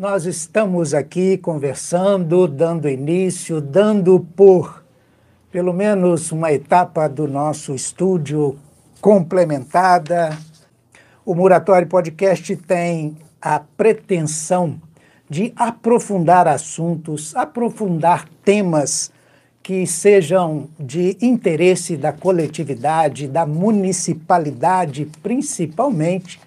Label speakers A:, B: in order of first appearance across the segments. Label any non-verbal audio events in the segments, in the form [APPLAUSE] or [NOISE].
A: nós estamos aqui conversando, dando início, dando por pelo menos uma etapa do nosso estúdio complementada. O Muratório Podcast tem a pretensão de aprofundar assuntos, aprofundar temas que sejam de interesse da coletividade, da municipalidade principalmente,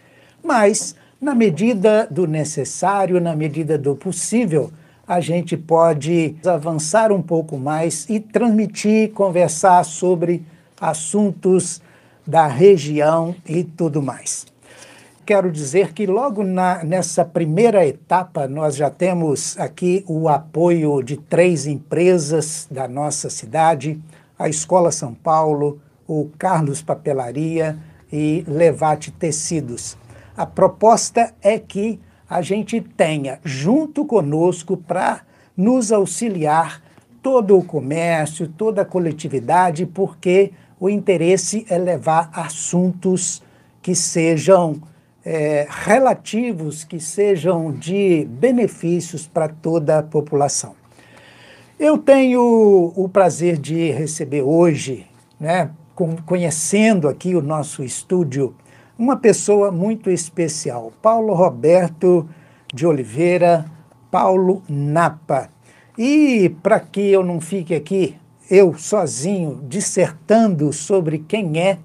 A: mas na medida do necessário, na medida do possível, a gente pode avançar um pouco mais e transmitir, conversar sobre assuntos da região e tudo mais. Quero dizer que logo na, nessa primeira etapa nós já temos aqui o apoio de três empresas da nossa cidade, a Escola São Paulo, o Carlos Papelaria e Levate Tecidos. A proposta é que a gente tenha junto conosco para nos auxiliar todo o comércio, toda a coletividade, porque o interesse é levar assuntos que sejam é, relativos, que sejam de benefícios para toda a população. Eu tenho o prazer de receber hoje, né, conhecendo aqui o nosso estúdio, uma pessoa muito especial, Paulo Roberto de Oliveira, Paulo Napa. E para que eu não fique aqui, eu sozinho, dissertando sobre quem é,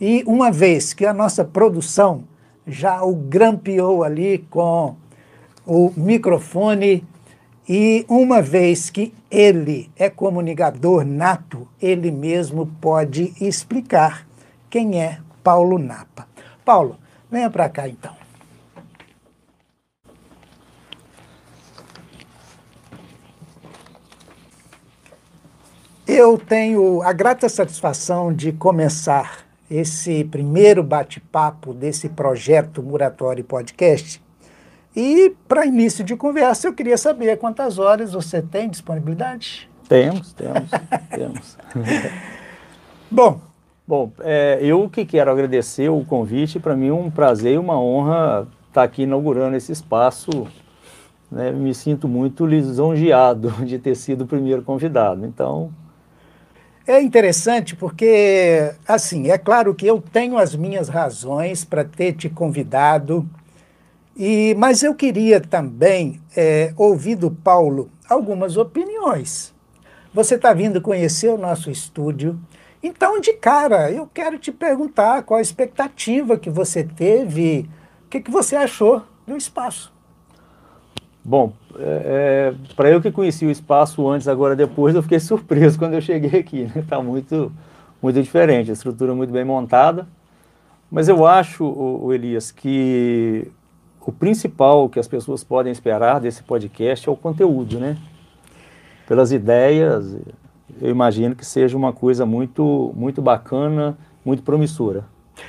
A: e uma vez que a nossa produção já o grampeou ali com o microfone, e uma vez que ele é comunicador nato, ele mesmo pode explicar quem é Paulo Napa. Paulo, venha para cá então. Eu tenho a grata satisfação de começar esse primeiro bate-papo desse projeto Muratório Podcast. E, para início de conversa, eu queria saber quantas horas você tem disponibilidade?
B: Temos, temos, temos. [LAUGHS] [LAUGHS]
A: Bom,
B: Bom, é, eu que quero agradecer o convite, para mim é um prazer e uma honra estar tá aqui inaugurando esse espaço. Né? Me sinto muito lisonjeado [LAUGHS] de ter sido o primeiro convidado. Então.
A: É interessante porque, assim, é claro que eu tenho as minhas razões para ter te convidado, e, mas eu queria também é, ouvir do Paulo algumas opiniões. Você está vindo conhecer o nosso estúdio, então, de cara, eu quero te perguntar qual a expectativa que você teve, o que, que você achou do espaço.
B: Bom, é, é para eu que conheci o espaço antes, agora depois, eu fiquei [LAUGHS] surpreso quando eu cheguei aqui. Está né? muito, muito diferente, a estrutura muito bem montada. Mas eu acho, o, o Elias, que o principal que as pessoas podem esperar desse podcast é o conteúdo, né? Pelas ideias, eu imagino que seja uma coisa muito, muito bacana, muito promissora.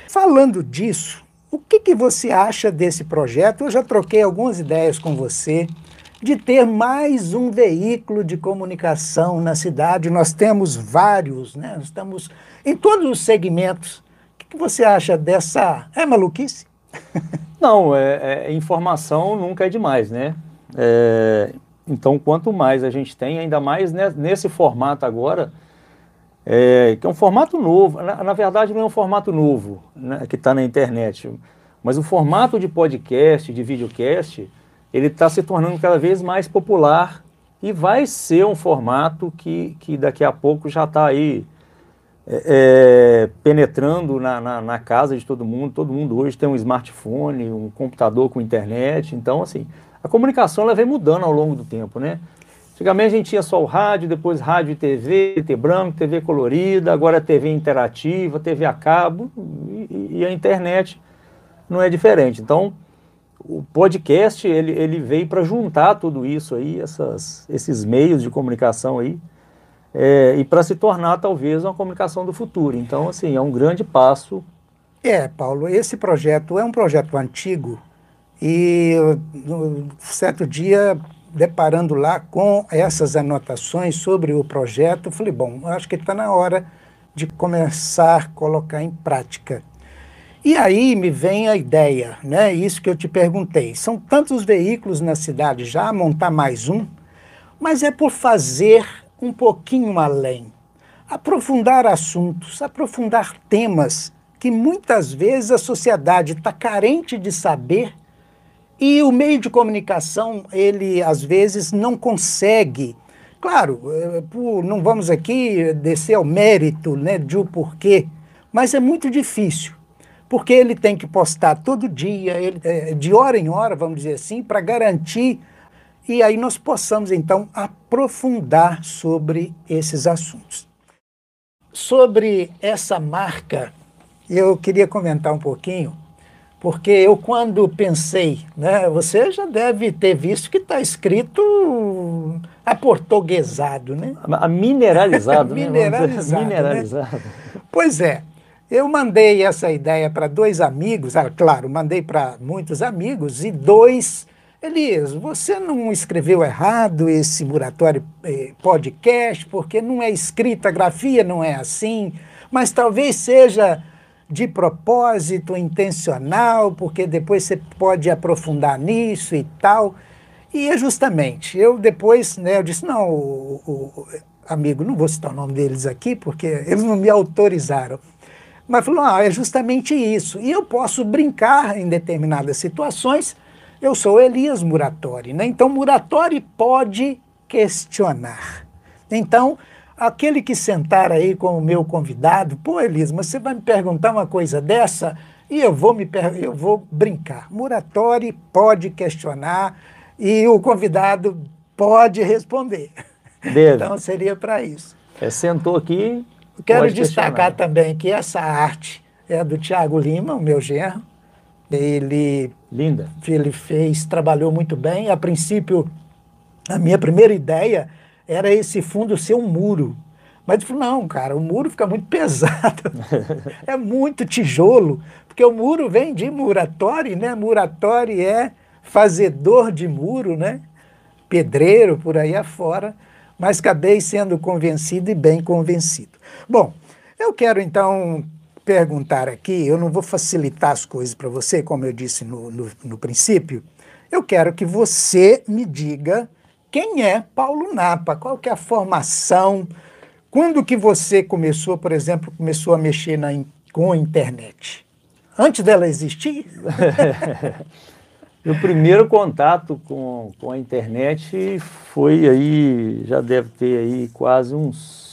A: Falando disso, o que, que você acha desse projeto? Eu já troquei algumas ideias com você de ter mais um veículo de comunicação na cidade. Nós temos vários, né? Nós estamos em todos os segmentos. O que, que você acha dessa. É maluquice? [LAUGHS]
B: Não, é, é, informação nunca é demais, né? É, então, quanto mais a gente tem, ainda mais nesse formato agora, é, que é um formato novo, na, na, verdade não é um formato novo né, que está na internet, mas o formato de podcast, de videocast, ele está se tornando cada vez mais popular e vai ser um formato que, que daqui a pouco já está aí é, é, penetrando na, na, na, casa de todo mundo. Todo mundo hoje tem um smartphone, um computador com internet. Então, assim, a comunicação ela vem mudando ao longo do tempo, né? Antigamente a gente tinha só o rádio, depois rádio e TV, TV branco, TV colorida, agora TV interativa, TV a cabo e, e, a internet não é diferente. Então, o podcast ele, ele veio para juntar tudo isso aí, essas, esses meios de comunicação aí, é, e para se tornar talvez uma comunicação do futuro. Então, assim, é um grande passo.
A: É, Paulo, esse projeto é um projeto antigo, e certo dia, deparando lá com essas anotações sobre o projeto, falei, bom, acho que está na hora de começar a colocar em prática. E aí me vem a ideia, né? Isso que eu te perguntei. São tantos veículos na cidade já, montar mais um, mas é por fazer um pouquinho além. Aprofundar assuntos, aprofundar temas que muitas vezes a sociedade está carente de saber e o meio de comunicação, ele às vezes não consegue. Claro, eh, não vamos aqui descer ao mérito né, de o porquê, mas é muito difícil porque ele tem que postar todo dia, ele, é, de hora em hora, vamos dizer assim, para garantir e aí nós possamos então aprofundar sobre esses assuntos. Sobre essa marca, eu queria comentar um pouquinho, porque eu quando pensei, né, você já deve ter visto que está escrito aportuguesado, né?
B: A [LAUGHS] mineralizado,
A: né? mineralizado, mineralizado. Né? Pois é. Eu mandei essa ideia para dois amigos, ah, claro, mandei para muitos amigos, e dois. Elias, você não escreveu errado esse Muratório eh, podcast, porque não é escrita, a grafia não é assim, mas talvez seja de propósito, intencional, porque depois você pode aprofundar nisso e tal. E é justamente, eu depois, né, eu disse, não, o, o, amigo, não vou citar o nome deles aqui, porque eles não me autorizaram. Mas falou, ah, é justamente isso. E eu posso brincar em determinadas situações. Eu sou Elias Muratori, né? Então Muratori pode questionar. Então, aquele que sentar aí como meu convidado, pô, Elias, mas você vai me perguntar uma coisa dessa e eu vou me eu vou brincar. Muratori pode questionar e o convidado pode responder. Deve. Então seria para isso.
B: É, sentou aqui,
A: Quero destacar também que essa arte é do Tiago Lima, o meu genro. Ele,
B: Linda.
A: ele fez, trabalhou muito bem. A princípio, a minha primeira ideia era esse fundo ser um muro. Mas ele falou, não, cara, o muro fica muito [LAUGHS] pesado. é muito tijolo. Porque o muro vem de muratório, né? Muratório é fazedor de muro, né? Pedreiro, por aí afora. Mas acabei sendo convencido e bem convencido. Bom, eu quero então perguntar aqui, eu não vou facilitar as coisas para você, como eu disse no, no, no, princípio, eu quero que você me diga quem é Paulo Napa, qual que é a formação, quando que você começou, por exemplo, começou a mexer na, com a internet? Antes dela existir? [LAUGHS]
B: o primeiro contato com, com a internet foi aí, já deve ter aí quase uns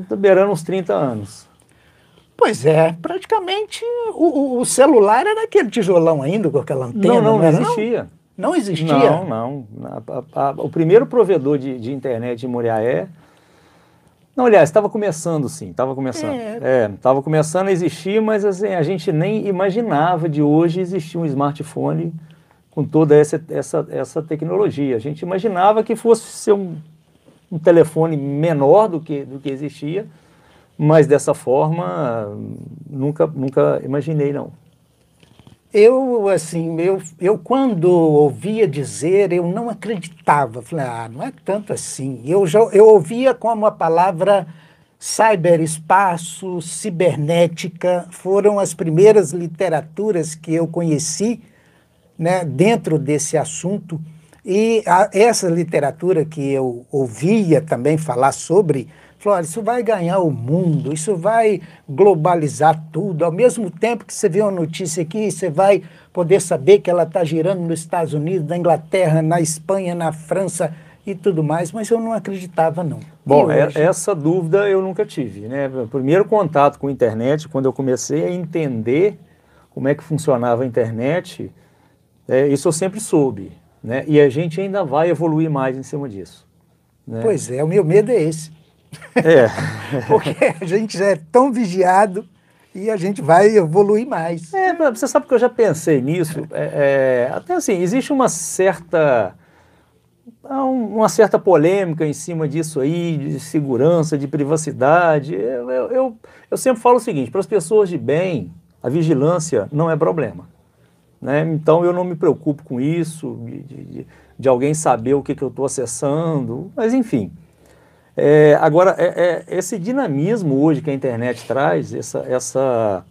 B: Está beirando uns 30 anos.
A: Pois é, praticamente o, o, celular era aquele tijolão ainda com aquela antena.
B: Não, não, não existia.
A: Não? Não existia?
B: Não, não. A, a, o primeiro provedor de, de internet em Moriaé. Não, aliás, estava começando sim, estava começando. É, estava é, começando a existir, mas assim, a gente nem imaginava de hoje existir um smartphone com toda essa, essa, essa tecnologia. A gente imaginava que fosse ser um um telefone menor do que, do que existia, mas dessa forma nunca, nunca imaginei não.
A: Eu, assim, eu, eu quando ouvia dizer, eu não acreditava. Falei, ah, não é tanto assim. Eu, já, eu ouvia como a palavra cyberespaço, cibernética, foram as primeiras literaturas que eu conheci né, dentro desse assunto. E a, essa literatura que eu ouvia também falar sobre, falou, olha, isso vai ganhar o mundo, isso vai globalizar tudo. Ao mesmo tempo que você vê uma notícia aqui, você vai poder saber que ela está girando nos Estados Unidos, na Inglaterra, na Espanha, na França e tudo mais, mas eu não acreditava não.
B: Bom, é, hoje... essa dúvida eu nunca tive, né? O primeiro contato com a internet, quando eu comecei a entender como é que funcionava a internet, é, isso eu sempre soube. Né? E a gente ainda vai evoluir mais em cima disso.
A: Né? Pois é, o meu medo é esse.
B: É. [LAUGHS]
A: Porque a gente já é tão vigiado e a gente vai evoluir mais.
B: É, você sabe que eu já pensei nisso. É, é, até assim, existe uma certa uma certa polêmica em cima disso aí, de segurança, de privacidade. Eu, eu, eu, sempre falo o seguinte: para as pessoas de bem, a vigilância não é problema. Né? Então eu não me preocupo com isso, de, de, de alguém saber o que, que eu estou acessando, mas enfim. É, agora, é, é, esse dinamismo hoje que a internet traz, essa, essa,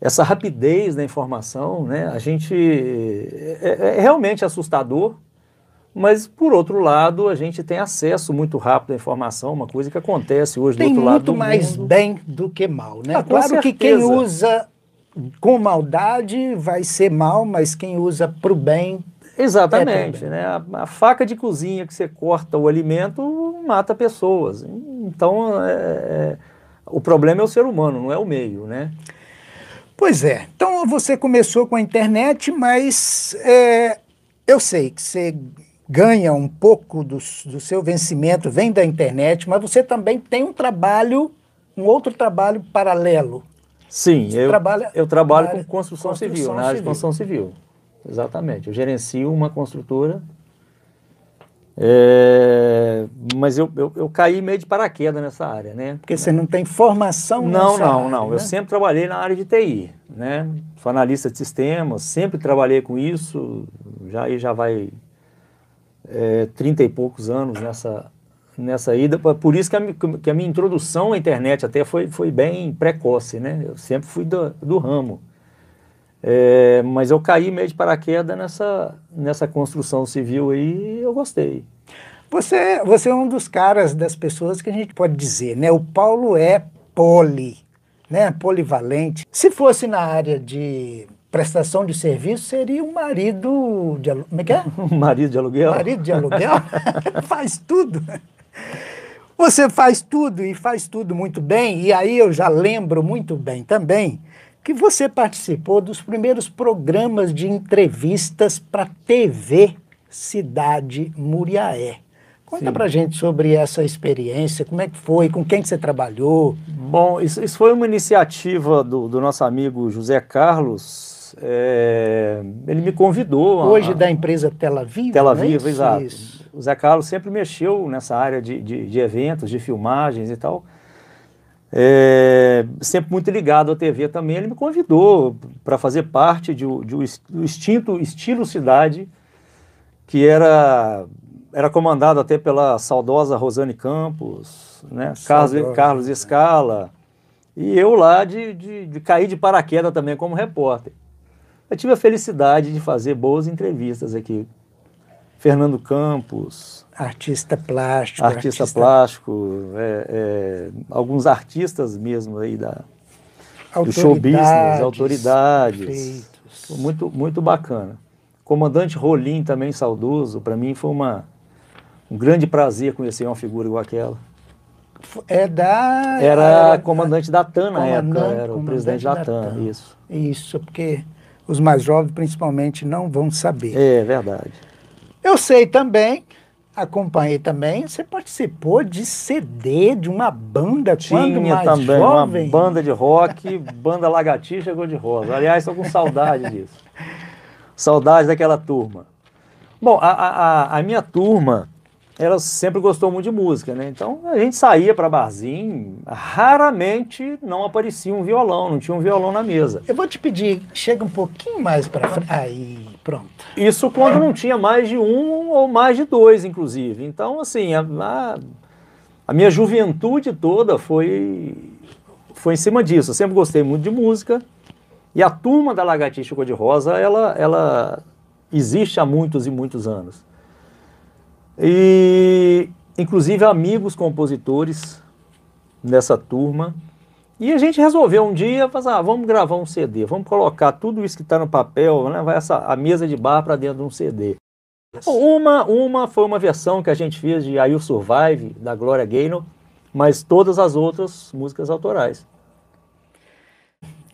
B: essa rapidez da informação, né? A gente é, é realmente assustador, mas, por outro lado, a gente tem acesso muito rápido à informação, uma coisa que acontece hoje
A: tem
B: do outro lado do
A: mundo. Tem muito mais bem do que mal, né?
B: Ah,
A: claro
B: certeza.
A: que quem usa com maldade vai ser mal, mas quem usa para o bem.
B: Exatamente. É né? A, a, faca de cozinha que você corta o alimento mata pessoas. Então, é, é, o problema é o ser humano, não é o meio, né?
A: Pois é. Então, você começou com a internet, mas é, eu sei que você ganha um pouco do, do seu vencimento, vem da internet, mas você também tem um trabalho, um outro trabalho paralelo.
B: Sim, eu,
A: trabalha
B: eu trabalho com construção,
A: construção
B: civil, na área de construção civil. Exatamente. Eu gerencio uma construtora. É, mas eu, eu, eu, caí meio de paraquedas nessa área, né?
A: Porque você não tem formação
B: Não, não,
A: área,
B: não.
A: Né?
B: Eu sempre trabalhei na área de TI, né? Sou analista de sistemas, sempre trabalhei com isso. Já aí já vai é, 30 e poucos anos nessa, nessa ida. Por isso que a, que a minha introdução à internet até foi, foi bem precoce, né? Eu sempre fui do, do ramo. É, mas eu caí meio de paraquedas nessa, nessa construção civil aí e eu gostei.
A: Você, você é um dos caras, das pessoas que a gente pode dizer, né? O Paulo é poli, né? Polivalente. Se fosse na área de prestação de serviço, seria um marido de aluguel. Como é que é? [LAUGHS]
B: Um marido de aluguel?
A: Marido de aluguel? [LAUGHS] faz tudo. Você faz tudo e faz tudo muito bem. E aí eu já lembro muito bem também que você participou dos primeiros programas de entrevistas para TV Cidade Muriaé. Conta Sim. pra gente sobre essa experiência, como é que foi, com quem que você trabalhou?
B: Bom, isso, isso foi uma iniciativa do, do nosso amigo José Carlos. É, ele me convidou.
A: Hoje a, da empresa Tela Viva.
B: Tela Viva, é exato. Isso. O Zé Carlos sempre mexeu nessa área de, de, de eventos, de filmagens e tal. É, sempre muito ligado à TV também, ele me convidou para fazer parte de, de, do extinto Estilo Cidade, que era, era comandado até pela saudosa Rosane Campos, né? Carlos, Carlos Escala, e eu lá de, de, de cair de paraquedas também como repórter. Eu tive a felicidade de fazer boas entrevistas aqui. Fernando Campos,
A: Artista plástico.
B: Artista, artista... plástico, é, é, alguns artistas mesmo aí da, do show business, autoridades. Muito, muito bacana. Comandante Rolim, também saudoso, para mim foi uma, um grande prazer conhecer uma figura igual aquela.
A: É da.
B: Era comandante da TAN na época, era o presidente da, da TAN, TAN, isso.
A: Isso, porque os mais jovens principalmente não vão saber.
B: É verdade.
A: Eu sei também acompanhei também. Você participou de CD de uma banda
B: Tinha
A: quando mais
B: também
A: jovem?
B: uma banda de rock, [LAUGHS] banda Lagartixa Cor de Rosa. Aliás, estou com saudade disso. Saudade daquela turma. Bom, a, a, a, minha turma, ela sempre gostou muito de música, né? Então a gente saía para barzinho, raramente não aparecia um violão, não tinha um violão na mesa.
A: Eu vou te pedir, chega um pouquinho mais para frente. Aí, pronto.
B: Isso quando não tinha mais de um ou mais de dois, inclusive. Então, assim, a, a, a minha juventude toda foi, foi em cima disso. Eu sempre gostei muito de música. E a turma da Lagartixa Cor-de-Rosa, ela, ela existe há muitos e muitos anos. E, inclusive, amigos compositores nessa turma. E a gente resolveu um dia, fazer, ah, vamos gravar um CD, vamos colocar tudo isso que está no papel, né, vai essa, a mesa de bar para dentro de um CD. Uma, uma foi uma versão que a gente fez de I Will Survive, da Gloria Gaynor, mas todas as outras músicas autorais.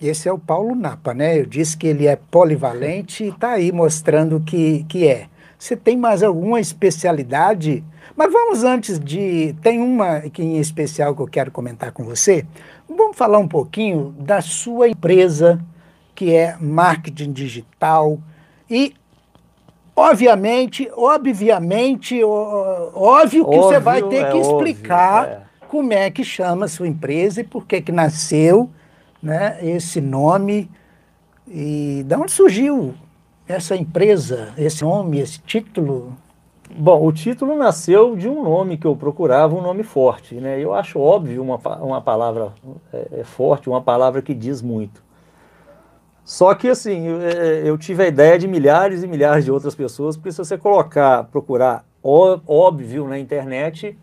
A: Esse é o Paulo Napa, né? Eu disse que ele é polivalente e está aí mostrando que, que é. Você tem mais alguma especialidade? Mas vamos antes de. Tem uma aqui em especial que eu quero comentar com você. Vamos falar um pouquinho da sua empresa, que é marketing digital. E, obviamente, obviamente, óbvio que óbvio, você vai ter
B: é
A: que explicar
B: óbvio, é.
A: como é que chama a sua empresa e por que, que nasceu né, esse nome e de onde surgiu essa empresa, esse nome, esse título?
B: Bom, o título nasceu de um nome que eu procurava, um nome forte. Né? Eu acho óbvio uma, uma palavra é, é forte, uma palavra que diz muito. Só que assim, eu, é, eu tive a ideia de milhares e milhares de outras pessoas, porque se você colocar, procurar óbvio na internet,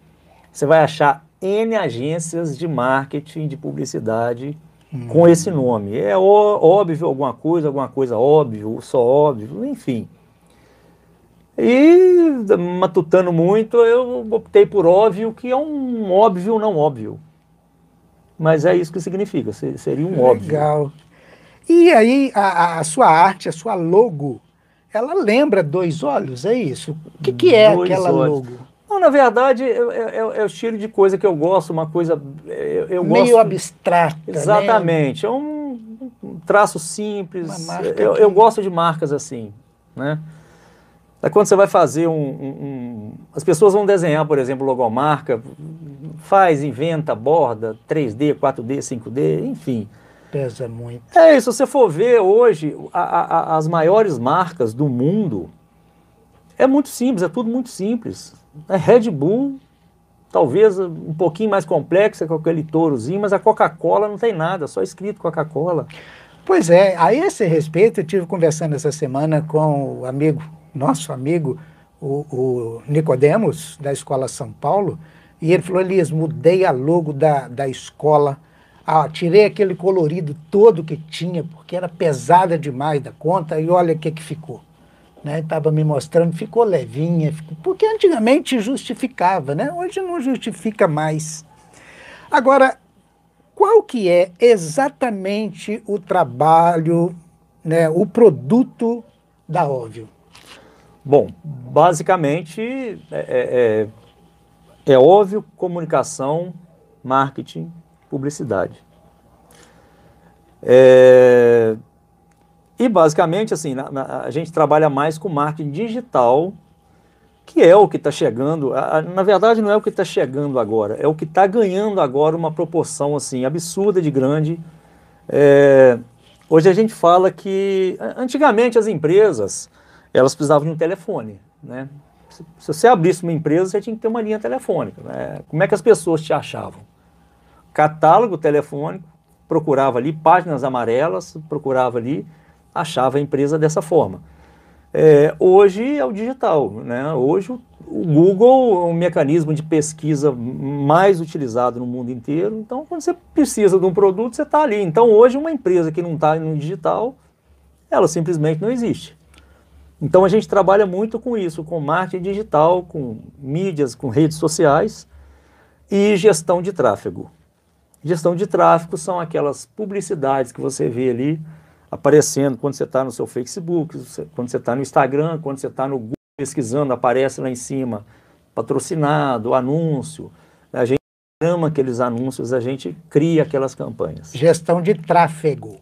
B: você vai achar N agências de marketing, de publicidade hum. com esse nome. É óbvio alguma coisa, alguma coisa óbvio, só óbvio, enfim. E matutando muito, eu optei por óbvio, que é um óbvio não óbvio. Mas é isso que significa, seria um
A: Legal.
B: óbvio.
A: Legal. E aí, a, a, sua arte, a sua logo, ela lembra dois olhos, é isso? O que, que é dois aquela olhos. logo?
B: Não, na verdade, é, é, é, o estilo de coisa que eu gosto, uma coisa. Eu, eu
A: Meio
B: gosto,
A: abstrata.
B: Né? Exatamente. Né? É um, um traço simples. Eu, eu, gosto de marcas assim. Né? É quando você vai fazer um, um, um, As pessoas vão desenhar, por exemplo, logomarca, faz, inventa, borda, 3D, 4D, 5D, enfim
A: pesa muito.
B: É isso, se você for ver hoje, a, a, as maiores marcas do mundo, é muito simples, é tudo muito simples. É Red Bull, talvez um pouquinho mais complexa com aquele tourozinho, mas a Coca-Cola não tem nada, só escrito Coca-Cola.
A: Pois é, a esse respeito, eu tive conversando essa semana com o amigo, nosso amigo, o, o Nicodemos, da Escola São Paulo, e ele falou, Elias, mudei a logo da, da escola ah, tirei aquele colorido todo que tinha, porque era pesada demais da conta, e olha o que, que ficou. Estava né? me mostrando, ficou levinha, ficou, porque antigamente justificava, né? hoje não justifica mais. Agora, qual que é exatamente o trabalho, né, o produto da Óbvio?
B: Bom, basicamente é, é, é, é óbvio comunicação, marketing, publicidade. É... E basicamente, assim, na, na, a gente trabalha mais com marketing digital, que é o que está chegando. A, a, na verdade, não é o que está chegando agora, é o que está ganhando agora uma proporção assim absurda de grande. É... Hoje a gente fala que antigamente as empresas elas precisavam de um telefone, né? Se, se você abrisse uma empresa, você tinha que ter uma linha telefônica. Né? Como é que as pessoas te achavam? catálogo telefônico, procurava ali páginas amarelas, procurava ali, achava a empresa dessa forma. É, hoje é o digital, né? Hoje o, Google é um mecanismo de pesquisa mais utilizado no mundo inteiro. Então, quando você precisa de um produto, você está ali. Então, hoje uma empresa que não está no digital, ela simplesmente não existe. Então, a gente trabalha muito com isso, com marketing digital, com mídias, com redes sociais e gestão de tráfego. Gestão de tráfego são aquelas publicidades que você vê ali aparecendo quando você está no seu Facebook, quando você está no Instagram, quando você está no Google pesquisando, aparece lá em cima patrocinado, anúncio. A gente ama aqueles anúncios, a gente cria aquelas campanhas.
A: Gestão de tráfego.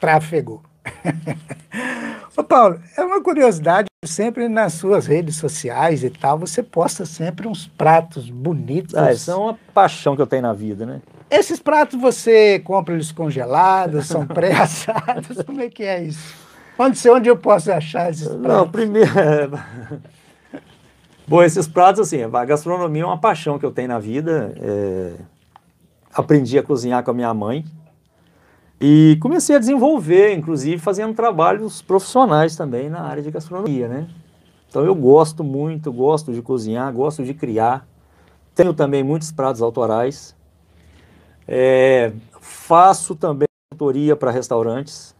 A: Tráfego. [LAUGHS] Ô Paulo, é uma curiosidade, sempre nas suas redes sociais e tal, você posta sempre uns pratos bonitos.
B: Ah, isso é uma paixão que eu tenho na vida, né?
A: Esses pratos você compra eles congelados, são [LAUGHS] pré-assados, como é que é isso? Onde, onde eu posso achar esses pratos?
B: Não, primeiro... [LAUGHS] Bom, esses pratos, assim, a gastronomia é uma paixão que eu tenho na vida. É... Aprendi a cozinhar com a minha mãe, e comecei a desenvolver, inclusive fazendo trabalhos profissionais também na área de gastronomia, né? Então eu gosto muito, gosto de cozinhar, gosto de criar. Tenho também muitos pratos autorais. É, faço também tutoria para restaurantes.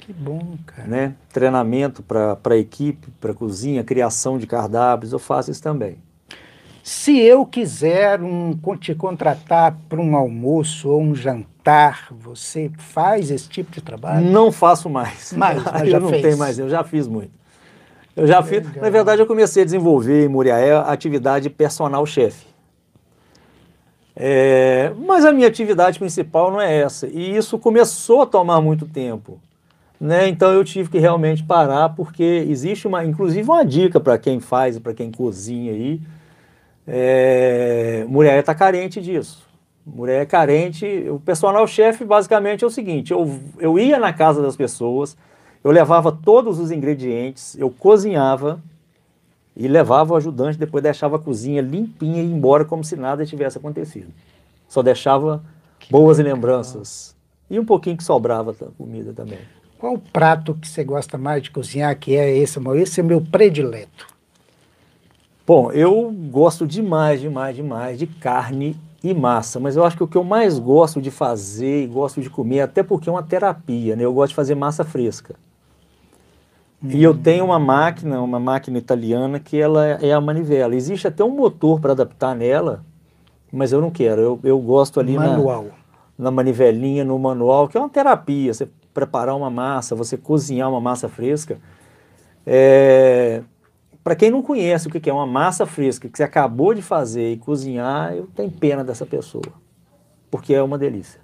A: Que bom, cara.
B: Né? Treinamento para equipe, para cozinha, criação de cardápios, eu faço isso também.
A: Se eu quiser um, te contratar para um almoço ou um jantar, você faz esse tipo de trabalho?
B: Não faço mais.
A: Mas, [LAUGHS]
B: mas eu não fez. tenho mais, eu já fiz muito. Eu já fiz. Na verdade, eu comecei a desenvolver em Muriaé a atividade personal chefe. É, mas a minha atividade principal não é essa. E isso começou a tomar muito tempo. Né? Então eu tive que realmente parar, porque existe uma, inclusive uma dica para quem faz, para quem cozinha aí é, mulher está carente disso. Mulher é carente. O personal chefe basicamente é o seguinte: eu, eu ia na casa das pessoas, eu levava todos os ingredientes, eu cozinhava e levava o ajudante, depois deixava a cozinha limpinha e ia embora como se nada tivesse acontecido. Só deixava que boas legal. lembranças. E um pouquinho que sobrava da comida também.
A: Qual o prato que você gosta mais de cozinhar, que é esse, Esse é o meu predileto.
B: Bom, eu gosto demais, demais, demais de carne e massa, mas eu acho que o que eu mais gosto de fazer e gosto de comer, até porque é uma terapia, né? Eu gosto de fazer massa fresca. Hum. E eu tenho uma máquina, uma máquina italiana, que ela é a manivela. Existe até um motor para adaptar nela, mas eu não quero. Eu, eu gosto ali
A: Manual.
B: Na, na manivelinha, no manual, que é uma terapia. Você preparar uma massa, você cozinhar uma massa fresca. É, para quem não conhece o que é uma massa fresca que você acabou de fazer e cozinhar, eu tenho pena dessa pessoa, porque é uma delícia.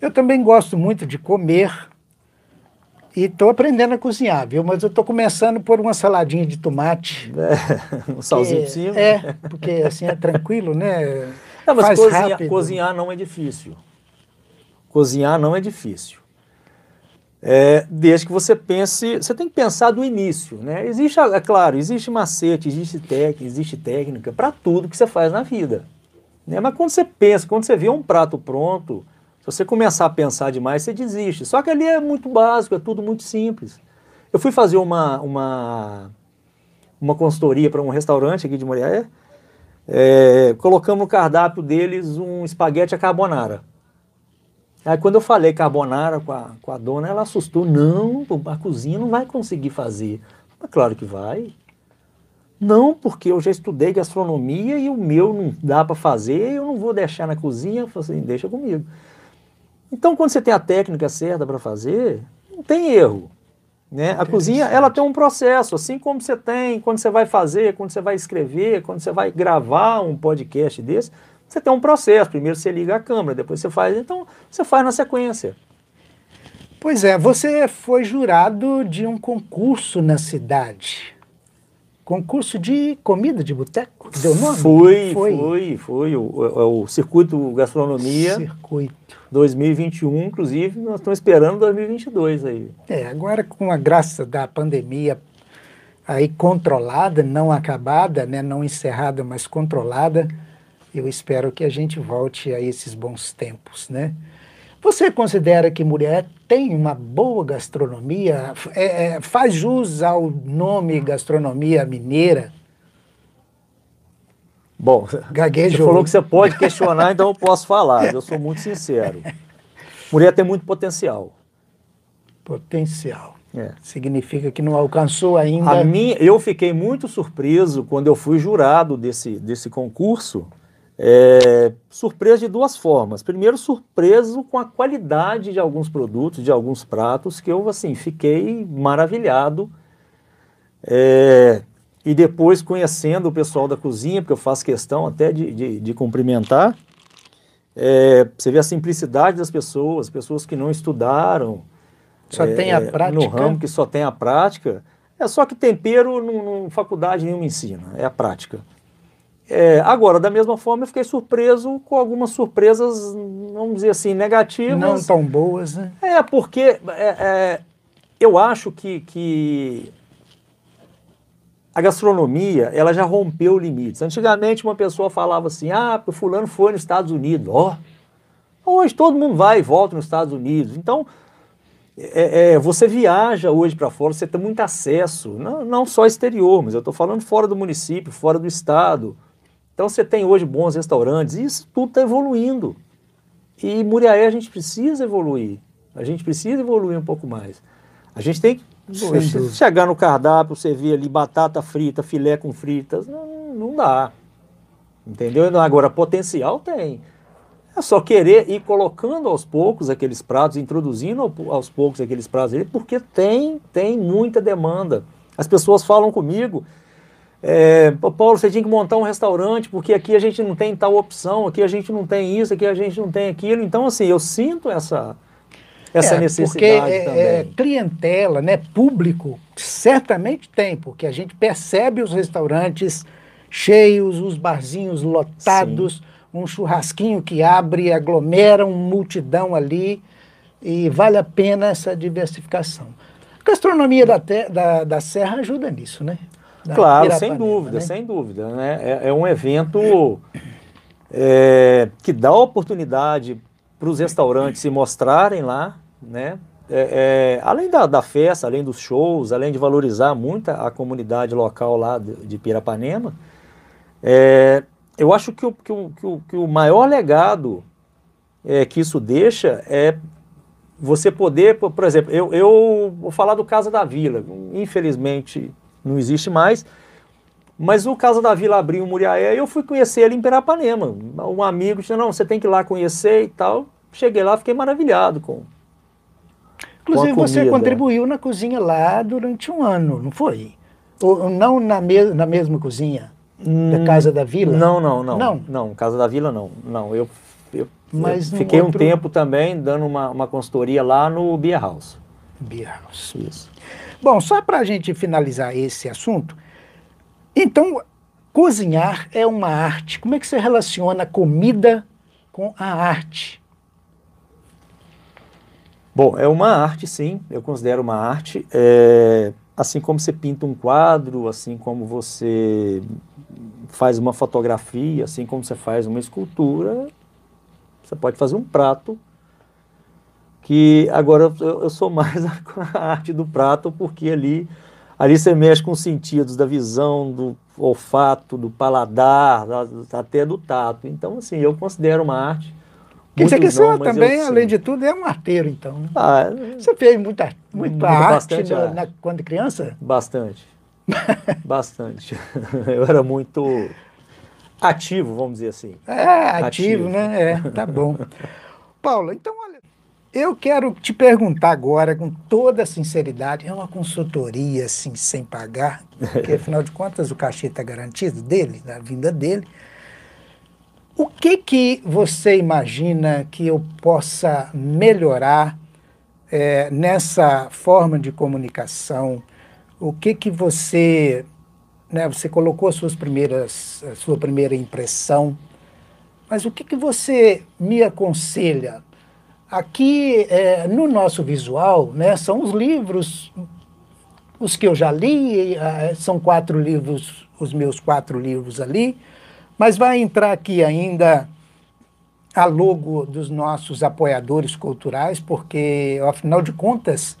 A: Eu também gosto muito de comer e estou aprendendo a cozinhar, viu? Mas eu estou começando por uma saladinha de tomate.
B: É, [LAUGHS] um salzinho por cima.
A: É, porque assim é tranquilo, né? [LAUGHS]
B: Não, mas Faz cozinhar, rápido. cozinhar não é difícil. Cozinhar não é difícil. É, desde que você pense, você tem que pensar do início, né? Existe, é claro, existe macete, existe técnica, existe técnica para tudo que você faz na vida. Né? Mas quando você pensa, quando você vê um prato pronto, se você começar a pensar demais, você desiste. Só que ali é muito básico, é tudo muito simples. Eu fui fazer uma, uma, uma consultoria para um restaurante aqui de Moriaé, é, colocamos no cardápio deles um espaguete a carbonara. Aí quando eu falei carbonara com a, com a dona, ela assustou. Não, a cozinha não vai conseguir fazer. Mas claro que vai. Não, porque eu já estudei gastronomia e o meu não dá para fazer, eu não vou deixar na cozinha. Eu falei assim, deixa comigo. Então, quando você tem a técnica certa para fazer, não tem erro. Né? A cozinha ela tem um processo, assim como você tem quando você vai fazer, quando você vai escrever, quando você vai gravar um podcast desse, você tem um processo. Primeiro você liga a câmera, depois você faz. Então, você faz na sequência.
A: Pois é, você foi jurado de um concurso na cidade. Concurso de comida de boteco? Deu nome?
B: Foi, foi, foi. foi o, o, o, Circuito Gastronomia.
A: Circuito.
B: 2021, inclusive, nós estamos esperando 2022 aí.
A: É, agora com a graça da pandemia aí controlada, não acabada, né, não encerrada, mas controlada, eu espero que a gente volte a esses bons tempos, né? Você considera que mulher tem uma boa gastronomia? É, é, faz jus ao nome gastronomia mineira?
B: Bom, Gaguejou. você falou que você pode questionar, então eu posso falar. Eu sou muito sincero. Mulher tem muito potencial.
A: Potencial. É. Significa que não alcançou ainda.
B: A minha, eu fiquei muito surpreso quando eu fui jurado desse, desse concurso é, surpreso de duas formas. Primeiro, surpreso com a qualidade de alguns produtos, de alguns pratos, que eu assim fiquei maravilhado. É, e depois conhecendo o pessoal da cozinha, porque eu faço questão até de, de, de cumprimentar, é, você vê a simplicidade das pessoas, pessoas que não estudaram.
A: Só é, tem a prática.
B: No ramo que só tem a prática. É só que tempero, não, faculdade nenhuma ensina, é a prática. É, agora, da mesma forma, eu fiquei surpreso com algumas surpresas, vamos dizer assim, negativas.
A: Não tão boas, né?
B: É, porque é, é, eu acho que, que a gastronomia ela já rompeu limites. Antigamente, uma pessoa falava assim: ah, o fulano foi nos Estados Unidos. Ó, oh, hoje todo mundo vai e volta nos Estados Unidos. Então, é, é, você viaja hoje para fora, você tem muito acesso, não, não só exterior, mas eu estou falando fora do município, fora do estado. Então você tem hoje bons restaurantes, e isso tudo está evoluindo. E Muriaé a gente precisa evoluir. A gente precisa evoluir um pouco mais. A gente tem que chegar no cardápio, você vê ali batata frita, filé com fritas, não, não dá. Entendeu? Agora, potencial tem. É só querer ir colocando aos poucos aqueles pratos, introduzindo aos poucos aqueles pratos, porque tem, tem muita demanda. As pessoas falam comigo, é, Paulo, você tinha que montar um restaurante, porque aqui a gente não tem tal opção, aqui a gente não tem isso, aqui a gente não tem aquilo. Então, assim, eu sinto essa, essa é, necessidade porque é, também. É,
A: clientela, né, público, certamente tem, porque a gente percebe os restaurantes cheios, os barzinhos lotados, Sim. um churrasquinho que abre, aglomera uma multidão ali, e vale a pena essa diversificação. A gastronomia da, da, da Serra ajuda nisso, né?
B: Claro, sem dúvida, né? sem dúvida. Né? É, é um evento é, que dá oportunidade para os restaurantes se mostrarem lá, né? É, é, além da, da, festa, além dos shows, além de valorizar muito a comunidade local lá de, de Pirapanema, é, eu acho que o, que, o, que, o, que o maior legado é, que isso deixa é você poder, por, por exemplo, eu, eu vou falar do Casa da Vila, infelizmente não existe mais, mas o Casa da Vila abriu em Muriaé e eu fui conhecer ele em Pirapanema. Um amigo disse, não, você tem que ir lá conhecer e tal. Cheguei lá, fiquei maravilhado com,
A: Inclusive, você contribuiu na cozinha lá durante um ano, não foi? Ou não na, me na mesma cozinha hum, da Casa da Vila?
B: Não, não, não. Não, não Casa da Vila não. Não, eu, eu, Mas eu fiquei outro... um tempo também dando uma, uma consultoria lá no Beer House.
A: Beer House. Isso. Bom, só para a gente finalizar esse assunto, então, cozinhar é uma arte. Como é que você relaciona a comida com a arte?
B: Bom, é uma arte, sim, eu considero uma arte. É, assim como você pinta um quadro, assim como você faz uma fotografia, assim como você faz uma escultura, você pode fazer um prato. Que agora eu, eu sou [LAUGHS] mais a, a arte do prato, porque ali, ali você mexe com os sentidos da visão, do olfato, do paladar, da, até do tato. Então, assim, eu considero uma arte
A: que você, que você também, além de tudo, é um arteiro, então. Né? Ah, você fez muita, muita arte na, na, quando criança?
B: Bastante. [LAUGHS] bastante. [LAUGHS] Eu era muito ativo, vamos dizer assim.
A: É, ativo, ativo. né? É, tá bom. Paulo, então, eu quero te perguntar agora, com toda sinceridade, é uma consultoria, assim, sem pagar, porque [LAUGHS] afinal de contas o cachê está garantido dele, da vinda dele. O que que você imagina que eu possa melhorar é, nessa forma de comunicação? O que que você, né, você colocou as suas primeiras, a sua primeira impressão, mas o que que você me aconselha? Aqui é, no nosso visual, né, são os livros, os que eu já li, é, são quatro livros, os meus quatro livros ali, mas vai entrar aqui ainda a logo dos nossos apoiadores culturais, porque, afinal de contas,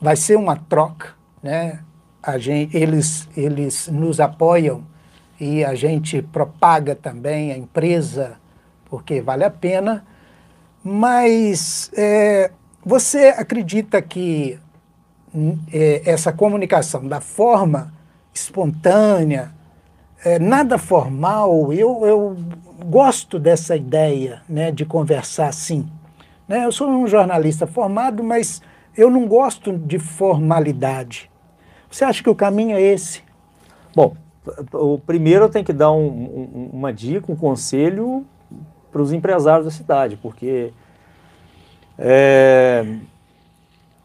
A: vai ser uma troca, né? A gente, eles, eles nos apoiam e a gente propaga também a empresa, porque vale a pena. Mas é, você acredita que é, essa comunicação da forma espontânea, é, nada formal. Eu, eu gosto dessa ideia né, de conversar assim. Né? Eu sou um jornalista formado, mas eu não gosto de formalidade. Você acha que o caminho é esse?
B: Bom, o primeiro eu tenho que dar um, um, uma dica, um conselho para os empresários da cidade, porque é,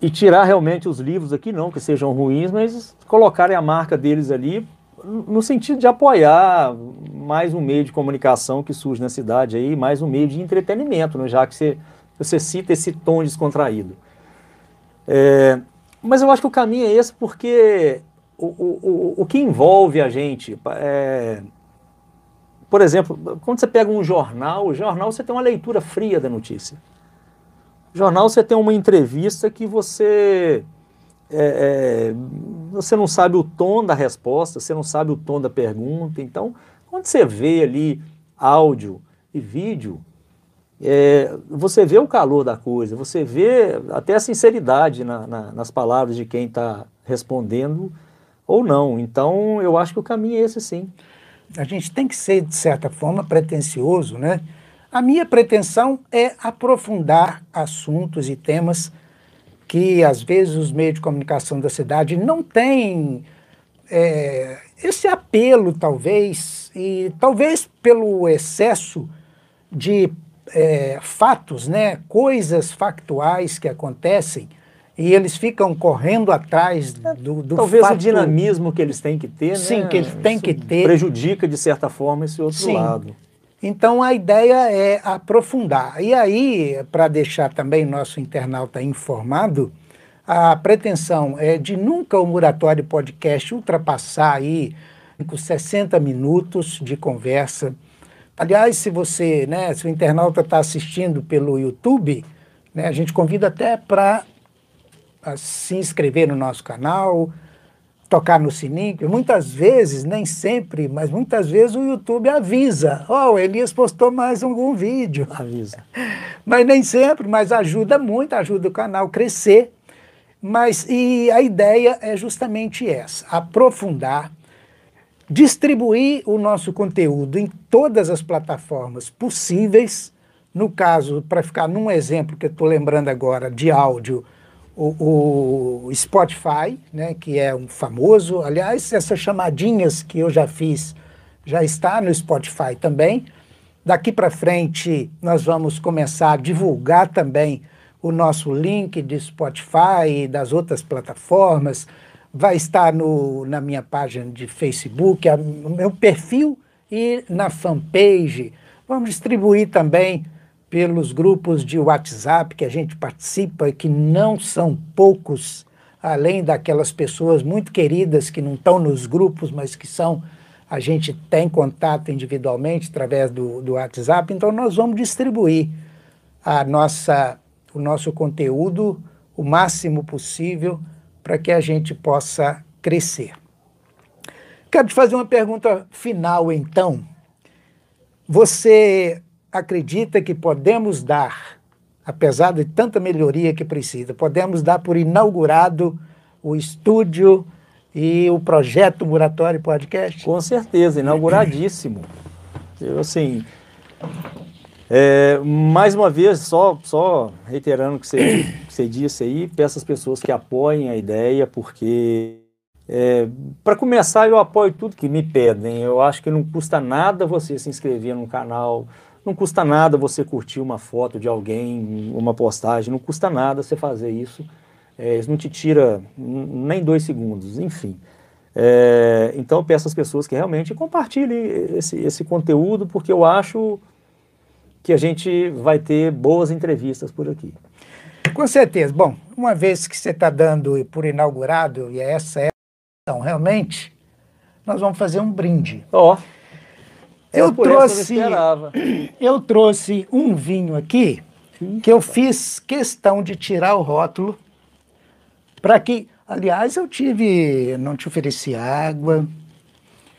B: e tirar realmente os livros aqui não que sejam ruins, mas colocarem a marca deles ali no sentido de apoiar mais um meio de comunicação que surge na cidade aí, mais um meio de entretenimento, né, já que você, você cita esse tom descontraído. É, mas eu acho que o caminho é esse porque o, o, o, o que envolve a gente, é, por exemplo, quando você pega um jornal, o jornal você tem uma leitura fria da notícia. O jornal você tem uma entrevista que você é, é, você não sabe o tom da resposta, você não sabe o tom da pergunta. Então, quando você vê ali áudio e vídeo, é, você vê o calor da coisa, você vê até a sinceridade na, na, nas palavras de quem está respondendo ou não. Então, eu acho que o caminho é esse sim.
A: A gente tem que ser, de certa forma, pretencioso, né? A minha pretensão é aprofundar assuntos e temas que às vezes os meios de comunicação da cidade não têm é, esse apelo, talvez, e talvez pelo excesso de é, fatos, né, coisas factuais que acontecem, e eles ficam correndo atrás do, do
B: Talvez fato... o dinamismo que eles têm que ter,
A: Sim, né? que eles têm Isso que ter.
B: Prejudica, de certa forma, esse outro Sim. lado.
A: Então a ideia é aprofundar. E aí, para deixar também nosso internauta informado, a pretensão é de nunca o Muratório Podcast ultrapassar aí com 60 minutos de conversa Aliás, se você, né, se o internauta está assistindo pelo YouTube, né, a gente convida até para se inscrever no nosso canal, tocar no sininho. Muitas vezes, nem sempre, mas muitas vezes o YouTube avisa: Ó, oh, o Elias postou mais algum vídeo.
B: Avisa. [LAUGHS]
A: Mas nem sempre, mas ajuda muito, ajuda o canal a crescer. Mas e a ideia é justamente essa: aprofundar, distribuir o nosso conteúdo em todas as plataformas possíveis. No caso, para ficar num exemplo que eu estou lembrando agora de áudio, o, o, Spotify, né, que é um famoso. Aliás, essas chamadinhas que eu já fiz já está no Spotify também. Daqui para frente, nós vamos começar a divulgar também o nosso link de Spotify e das outras plataformas. Vai estar no, na minha página de Facebook, no meu perfil e na fanpage. Vamos distribuir também pelos grupos de WhatsApp que a gente participa, que não são poucos, além daquelas pessoas muito queridas que não estão nos grupos, mas que são a gente tem contato individualmente através do, do WhatsApp, então nós vamos distribuir a nossa, o nosso conteúdo o máximo possível para que a gente possa crescer. Quero te fazer uma pergunta final, então. Você acredita que podemos dar, apesar de tanta melhoria que precisa, podemos dar por inaugurado o estúdio e o projeto Muratório Podcast?
B: Com certeza, inauguradíssimo. Eu, assim, é, mais uma vez, só, só reiterando o que você, que você disse aí, peço às pessoas que apoiem a ideia, porque é, para começar, eu apoio tudo que me pedem. Eu acho que não custa nada você se inscrever no canal, não custa nada você curtir uma foto de alguém, uma postagem, não custa nada você fazer isso. É, isso não te tira nem dois segundos, enfim. É, então eu peço às pessoas que realmente compartilhem esse, esse conteúdo, porque eu acho que a gente vai ter boas entrevistas por aqui.
A: Com certeza. Bom, uma vez que você está dando por inaugurado, e essa é a então, realmente, nós vamos fazer um brinde.
B: Ó. Oh.
A: Eu trouxe, [CLEARS THROAT] eu trouxe um vinho aqui que eu fiz questão de tirar o rótulo para que, aliás, eu tive, não te ofereci água.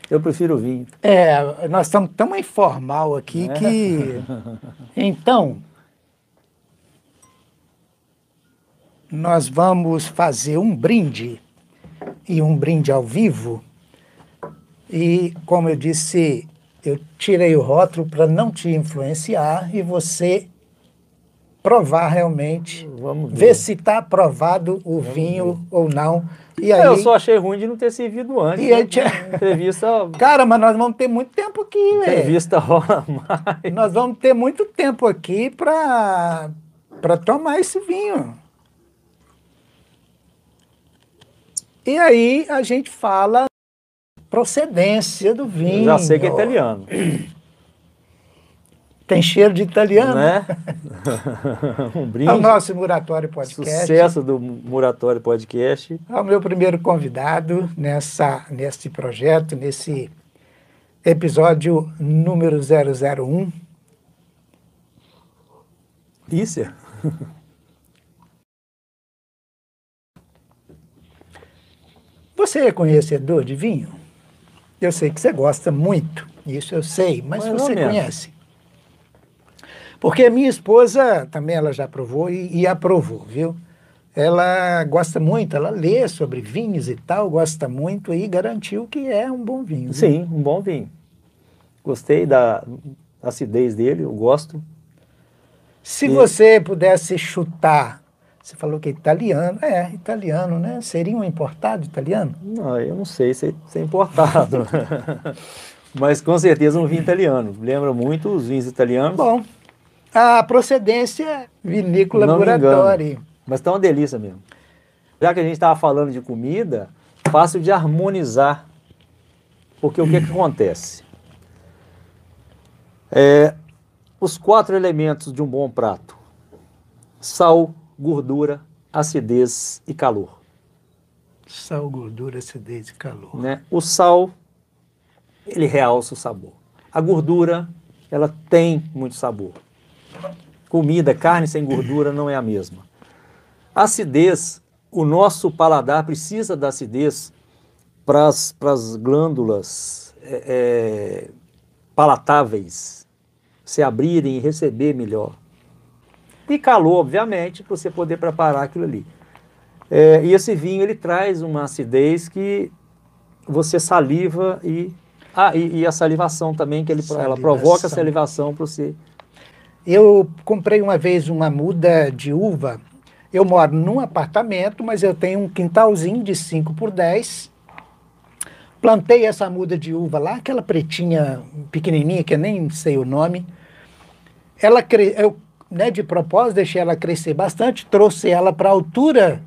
B: Eu prefiro vinho.
A: É, nós estamos tão informal aqui é. que, [LAUGHS] então, nós vamos fazer um brinde e um brinde ao vivo. E, como eu disse, eu tirei o rótulo para não te influenciar e você provar realmente, Vamos ver, ver se está aprovado o Vamos vinho ver. ou não.
B: E aí, eu só achei ruim de não ter servido antes. E
A: né? te... [LAUGHS] Entrevista. Cara, mas nós vamos ter muito tempo aqui, velho.
B: Entrevista rola mais.
A: Nós vamos ter muito tempo aqui para para tomar esse vinho. E aí a gente fala procedência do vinho.
B: Já sei que é italiano. [CLEARS THROAT]
A: Tem cheiro de italiano.
B: Né? [LAUGHS] [LAUGHS] um brinde.
A: É o nosso Muratório Podcast.
B: Sucesso do Muratório Podcast.
A: É o meu primeiro convidado nessa, nesse projeto, nesse episódio número 001.
B: Isso.
A: Você é conhecedor de vinho? Eu sei que você gosta muito, isso eu sei, mas Mais você conhece. Porque a minha esposa também ela já provou e, e, aprovou, viu? Ela gosta muito, ela lê sobre vinhos e tal, gosta muito e garantiu que é um bom vinho. Viu?
B: Sim, um bom vinho. Gostei da acidez dele, eu gosto.
A: Se e... você pudesse chutar você falou que é italiano. É, italiano, né? Seria um importado italiano?
B: Não, eu não sei se é importado. [LAUGHS] Mas com certeza um vinho italiano. Lembra muito os vinhos italianos.
A: Bom, a procedência vinícola Buratori.
B: Mas tá uma delícia mesmo. Já que a gente estava falando de comida, fácil de harmonizar. Porque o que, que acontece? É, os quatro elementos de um bom prato: sal, gordura, acidez e calor.
A: Sal, gordura, acidez e calor.
B: Né? O sal, ele realça o sabor. A gordura, ela tem muito sabor. Comida, carne sem gordura não é a mesma. Acidez, o nosso paladar precisa da acidez para as glândulas é, é, palatáveis se abrirem e receber melhor. E calor, obviamente, para você poder preparar aquilo ali. É, e esse vinho ele traz uma acidez que você saliva e ah, e, e a salivação também, que ele, ela provoca a salivação para você.
A: Eu comprei uma vez uma muda de uva. Eu moro num apartamento, mas eu tenho um quintalzinho de 5 por 10. Plantei essa muda de uva lá, aquela pretinha pequenininha, que eu nem sei o nome. Ela cre... eu, né, de propósito, deixei ela crescer bastante, trouxe ela para a altura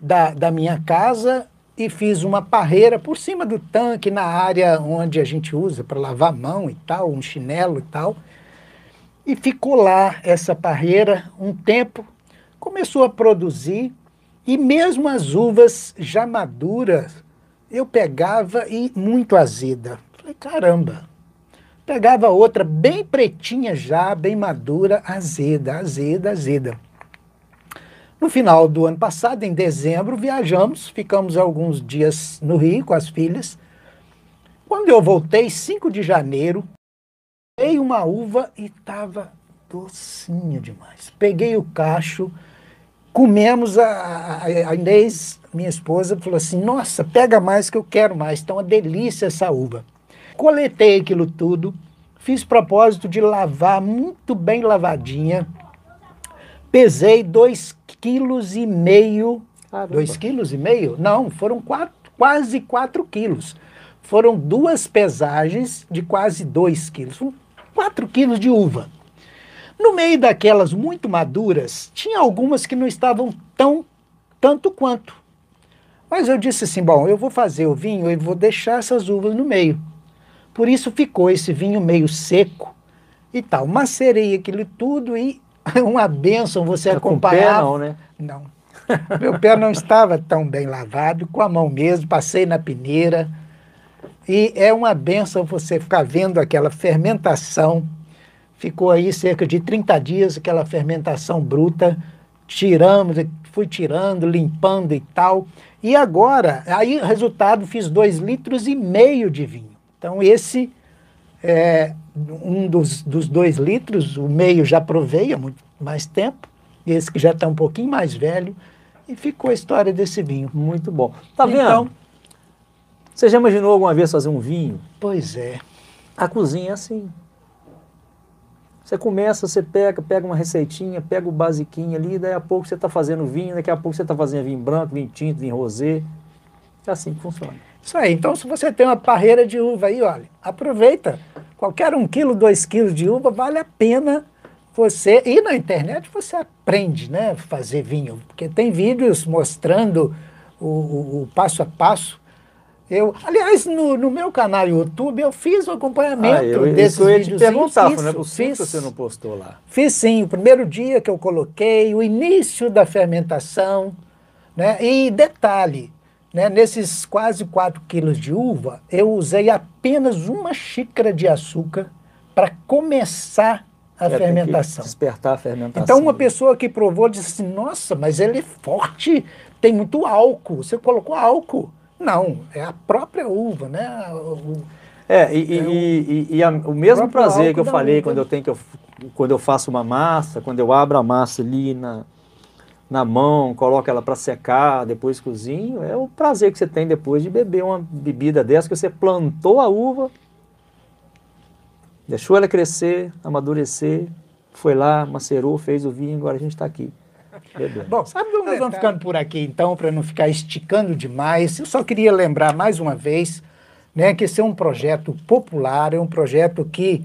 A: da, da minha casa e fiz uma parreira por cima do tanque, na área onde a gente usa para lavar a mão e tal, um chinelo e tal. E ficou lá essa parreira um tempo, começou a produzir, e mesmo as uvas já maduras, eu pegava e muito azeda. Falei, caramba. Pegava outra bem pretinha já, bem madura, azeda, azeda, azeda. No final do ano passado, em dezembro, viajamos, ficamos alguns dias no Rio com as filhas. Quando eu voltei, 5 de janeiro, peguei uma uva e estava docinho demais. Peguei o cacho, comemos, a, a, Inês, minha esposa, falou assim, nossa, pega mais que eu quero mais, está uma delícia essa uva. Coletei aquilo tudo, fiz propósito de lavar muito bem lavadinha, pesei dois quilos e meio. Caramba. Dois quilos e meio? Não, foram quatro, quase quatro quilos. Foram duas pesagens de quase dois quilos. quatro quilos de uva. No meio daquelas muito maduras, tinha algumas que não estavam tão tanto quanto. Mas eu disse assim, bom, eu vou fazer o vinho e vou deixar essas uvas no meio. Por isso ficou esse vinho meio seco e tal. Macerei aquilo tudo e [LAUGHS] uma benção você é acompanhar.
B: Com pé não, né?
A: Não. Meu pé não estava tão bem lavado, com a mão mesmo, passei na peneira. E é uma benção você ficar vendo aquela fermentação. Ficou aí cerca de 30 dias aquela fermentação bruta. Tiramos, fui tirando, limpando e tal. E agora, aí resultado, fiz dois litros e meio de vinho. Então esse é, um dos, dos dois litros, o meio já provei há muito mais tempo, esse que já está um pouquinho mais velho, e ficou a história desse vinho.
B: Muito bom. Tá vendo? Então, você já imaginou alguma vez fazer um vinho?
A: Pois é.
B: A cozinha é assim. Você começa, você pega, pega uma receitinha, pega o basiquinho ali, daí a pouco você está fazendo vinho, daqui a pouco você está fazendo vinho branco, vinho tinto, vinho rosé. É assim que funciona.
A: Isso aí. Então, se você tem uma parreira de uva aí, olha, aproveita. Qualquer um quilo, dois quilos de uva vale a pena você. E na internet você aprende, né? Fazer vinho. Porque tem vídeos mostrando o, o, o passo a passo. Eu, aliás, no, no, meu canal YouTube eu fiz o acompanhamento ah, eu, desses isso eu
B: vídeos. Te perguntar, não é possível fiz, você não postou lá.
A: Fiz sim, o primeiro dia que eu coloquei, o início da fermentação, né? E detalhe, né, nesses quase 4 quilos de uva, eu usei apenas uma xícara de açúcar para começar a é, fermentação.
B: despertar a fermentação.
A: Então, uma pessoa que provou disse assim: Nossa, mas ele é forte, tem muito álcool. Você colocou álcool. Não, é a própria uva, né? O,
B: é, e, é o, e, e a, o mesmo prazer que eu falei quando eu, tenho que eu, quando eu faço uma massa, quando eu abro a massa ali na, na mão, coloca ela para secar, depois cozinho, é o prazer que você tem depois de beber uma bebida dessa que você plantou a uva, deixou ela crescer, amadurecer, foi lá, macerou, fez o vinho, agora a gente está aqui.
A: Bebendo. Bom, sabe, nós vamos ficando por aqui então, para não ficar esticando demais. Eu só queria lembrar mais uma vez né, que esse é um projeto popular, é um projeto que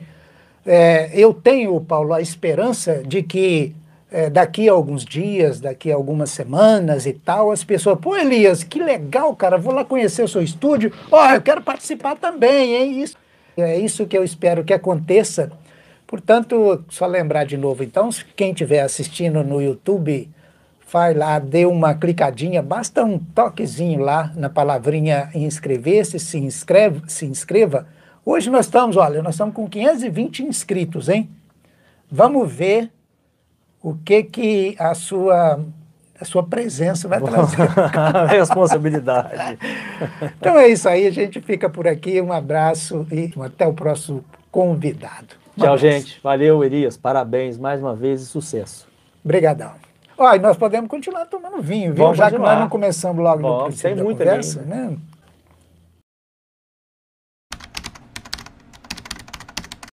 A: é, eu tenho, Paulo, a esperança de que é, daqui a alguns dias, daqui a algumas semanas e tal, as pessoas, pô, Elias, que legal, cara, vou lá conhecer o seu estúdio, ó, oh, eu quero participar também, hein? Isso, é isso que eu espero que aconteça. Portanto, só lembrar de novo, então, quem estiver assistindo no YouTube, vai lá, dê uma clicadinha, basta um toquezinho lá na palavrinha inscrever-se, se inscreve, se inscreva, Hoje nós estamos, olha, nós estamos com 520 inscritos, hein? Vamos ver o que que a sua a sua presença vai trazer. [LAUGHS]
B: Responsabilidade. [LAUGHS]
A: então é isso aí, a gente fica por aqui. Um abraço e até o próximo convidado.
B: Um Tchau, abraço. gente. Valeu, Elias. Parabéns mais uma vez e sucesso.
A: Obrigadão. E nós podemos continuar tomando vinho, viu?
B: Vamos
A: Já
B: continuar.
A: que nós não começamos logo
B: Bom,
A: no princípio
B: tem
A: da
B: muita
A: conversa, né?